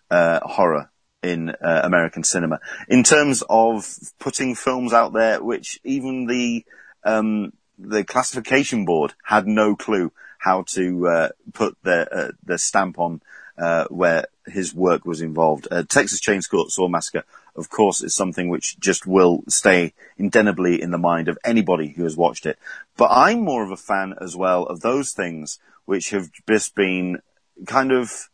uh, horror in uh, American cinema in terms of putting films out there, which even the um, the classification board had no clue how to uh, put their uh, their stamp on uh, where his work was involved. Uh, Texas Chainsaw Massacre, of course, is something which just will stay indelibly in the mind of anybody who has watched it. But I'm more of a fan as well of those things which have just been kind of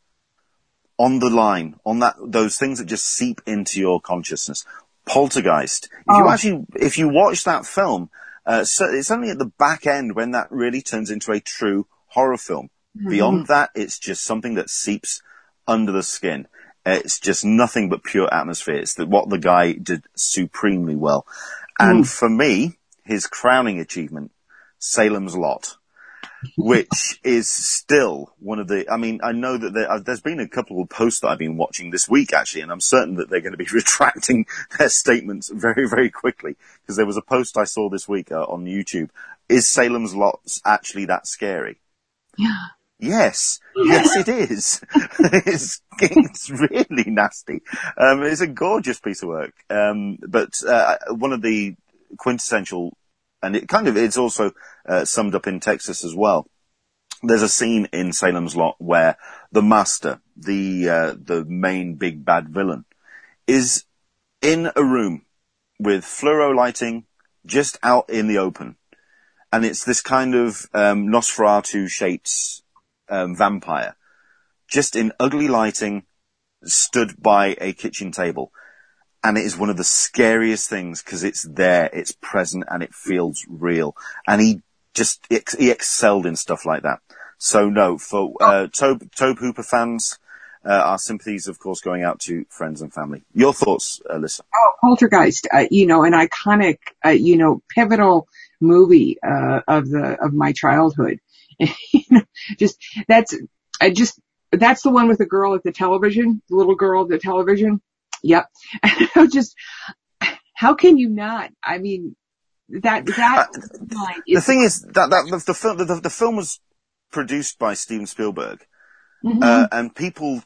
on the line, on that, those things that just seep into your consciousness. Poltergeist. If oh. you actually, if you watch that film, uh, so it's only at the back end when that really turns into a true horror film. Mm-hmm. Beyond that, it's just something that seeps under the skin. It's just nothing but pure atmosphere. It's the, what the guy did supremely well. And mm. for me, his crowning achievement, Salem's Lot, which is still one of the, I mean, I know that there, uh, there's been a couple of posts that I've been watching this week actually, and I'm certain that they're going to be retracting their statements very, very quickly. Because there was a post I saw this week uh, on YouTube. Is Salem's Lot actually that scary? Yeah. Yes, yes, it is. it's, it's really nasty. Um, it's a gorgeous piece of work. Um, but uh, one of the quintessential, and it kind of it's also uh, summed up in Texas as well. There's a scene in Salem's Lot where the master, the uh, the main big bad villain, is in a room with fluoro lighting, just out in the open, and it's this kind of um, Nosferatu shaped um, vampire, just in ugly lighting, stood by a kitchen table. And it is one of the scariest things because it's there, it's present, and it feels real. And he just, he excelled in stuff like that. So no, for, uh, Tobe, Tobe Hooper fans, uh, our sympathies, of course, going out to friends and family. Your thoughts, Alyssa? Oh, Poltergeist, uh, you know, an iconic, uh, you know, pivotal movie, uh, of the, of my childhood. just that's I just that's the one with the girl at the television, the little girl at the television. Yep. just how can you not? I mean, that that uh, the thing is that that the, the film the, the, film was produced by Steven Spielberg, mm-hmm. uh, and people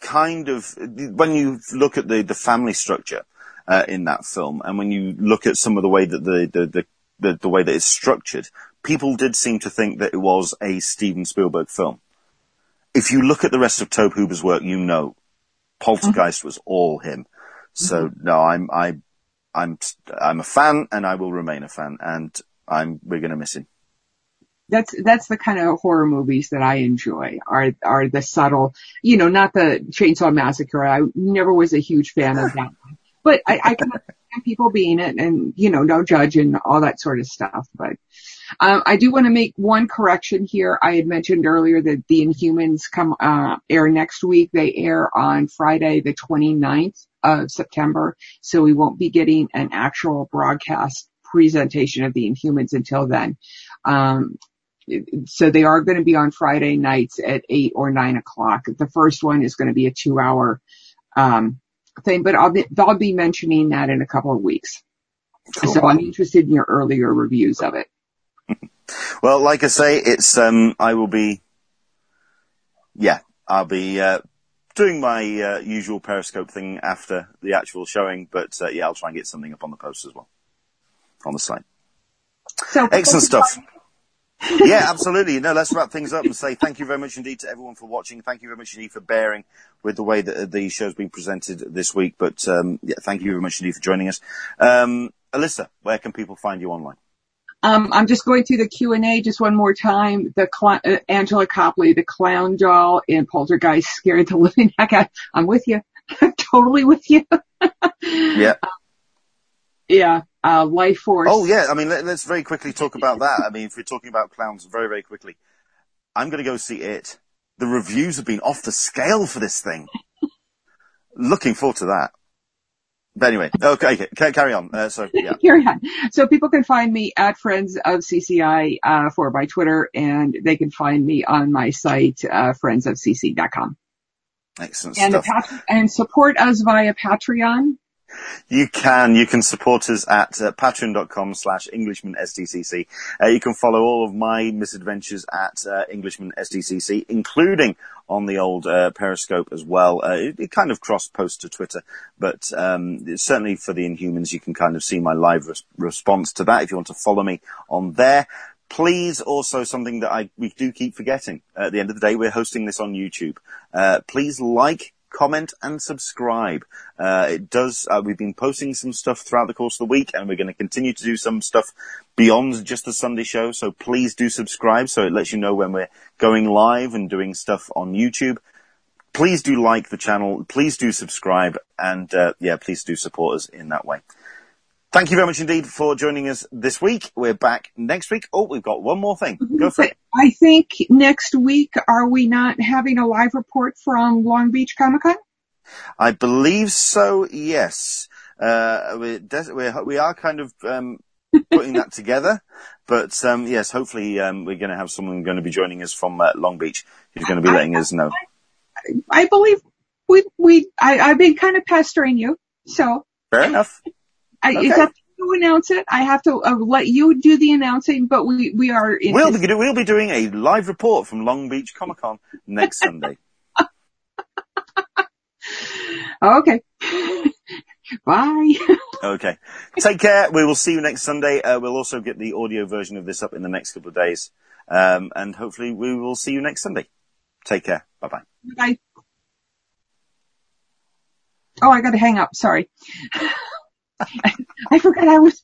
kind of when you look at the the family structure uh, in that film, and when you look at some of the way that the the, the the, the way that it's structured, people did seem to think that it was a Steven Spielberg film. If you look at the rest of Tobe Hooper's work, you know Poltergeist mm-hmm. was all him. So mm-hmm. no, I'm I, I'm I'm a fan, and I will remain a fan, and I'm we're gonna miss him. That's that's the kind of horror movies that I enjoy. Are are the subtle, you know, not the Chainsaw Massacre. I never was a huge fan of that, but I, I can understand people being it, and you know, no judge and all that sort of stuff. But um, I do want to make one correction here. I had mentioned earlier that the Inhumans come uh, air next week. They air on Friday, the 29th of September, so we won't be getting an actual broadcast presentation of the Inhumans until then. Um, so they are going to be on Friday nights at eight or nine o'clock. The first one is going to be a two-hour um, thing, but I'll be, I'll be mentioning that in a couple of weeks. Cool. So I'm interested in your earlier reviews of it. well, like I say, it's um, I will be, yeah, I'll be uh, doing my uh, usual Periscope thing after the actual showing, but uh, yeah, I'll try and get something up on the post as well on the site. So excellent stuff. yeah, absolutely. No, let's wrap things up and say thank you very much indeed to everyone for watching. Thank you very much indeed for bearing with the way that the show's been presented this week. But um, yeah, thank you very much indeed for joining us. Um, Alyssa, where can people find you online? Um, I'm just going through the Q&A just one more time. The cl- uh, Angela Copley, the clown doll in Poltergeist scared the living heck out. I'm with you. I'm totally with you. yeah. Yeah. Uh, Life Force. Oh yeah. I mean, let, us very quickly talk about that. I mean, if we're talking about clowns very, very quickly, I'm going to go see it. The reviews have been off the scale for this thing. Looking forward to that. But anyway, okay, carry on. Uh, so yeah, carry on. So people can find me at Friends of CCI uh, for by Twitter, and they can find me on my site uh, friendsofcc.com. Excellent and stuff. and support us via Patreon. You can. You can support us at uh, patreon.com slash Englishman SDCC. Uh, you can follow all of my misadventures at uh, Englishman SDCC, including on the old uh, Periscope as well. Uh, it, it, kind of cross post to Twitter, but um, certainly for the Inhumans, you can kind of see my live res- response to that if you want to follow me on there please also something that I we do keep forgetting at the end of the day we're hosting this on YouTube uh, please like comment, and subscribe. Uh, it does, uh, we've been posting some stuff throughout the course of the week and we're going to continue to do some stuff beyond just the Sunday show. So please do subscribe so it lets you know when we're going live and doing stuff on YouTube. Please do like the channel. Please do subscribe and, uh, yeah, please do support us in that way. Thank you very much indeed for joining us this week. We're back next week. Oh, we've got one more thing. Go for it. I think next week, are we not having a live report from Long Beach Comic Con? I believe so, yes. Uh, we're, we're, we are kind of, um, putting that together. But, um, yes, hopefully, um, we're going to have someone going to be joining us from uh, Long Beach who's going to be letting I, us know. I, I believe we, we, I, I've been kind of pestering you, so. Fair enough. I, okay. It's up to to announce it. I have to uh, let you do the announcing, but we, we are. We'll be, we'll be doing a live report from Long Beach Comic Con next Sunday. okay. Bye. okay. Take care. We will see you next Sunday. Uh, we'll also get the audio version of this up in the next couple of days. Um, and hopefully we will see you next Sunday. Take care. Bye bye. Bye. Oh, I got to hang up. Sorry. I forgot I was